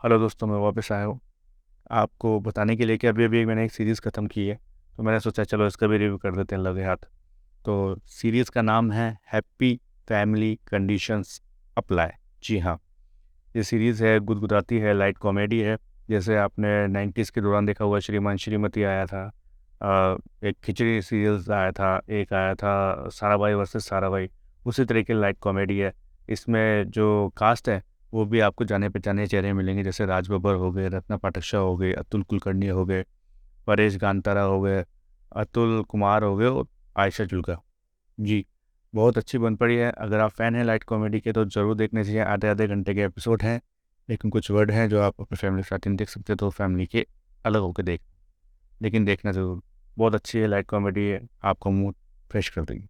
Hello दोस्तों, मैं वापस आया हूँ। आपको बताने के लिए कि अभी अभी मैंने एक सीरीज़ ख़त्म की है तो मैंने सोचा चलो इसका भी रिव्यू कर देते हैं लगे हाथ। तो सीरीज़ का नाम है हैप्पी फैमिली कंडीशंस अप्लाई जी हाँ ये सीरीज़ है, गुदगुदाती है, लाइट कॉमेडी है। जैसे आपने नाइन्टीज़ के दौरान देखा हुआ श्रीमान श्रीमती आया था एक खिचड़ी सीरियल्स आया था, एक आया था सारा भाई वर्सेस सारा भाई उसी तरह की लाइट कॉमेडी है। इसमें जो कास्ट है वो भी आपको जाने पहचाने चेहरे मिलेंगे, जैसे राज बब्बर हो गए, रत्ना पाठक शाह हो गए, अतुल कुलकर्णी हो गए, परेश गांतारा हो गए, अतुल कुमार हो गए और आयशा जुल्का जी, बहुत अच्छी बन पड़ी है। अगर आप फ़ैन हैं लाइट कॉमेडी के तो ज़रूर देखने चाहिए आधे आधे घंटे के एपिसोड हैं, लेकिन कुछ वर्ड हैं जो आप अपने फैमिली के साथ नहीं देख सकते तो फैमिली के अलग होकर देख। लेकिन देखना ज़रूर। बहुत अच्छी है लाइट कॉमेडी है आपका मूड फ्रेश कर देगी।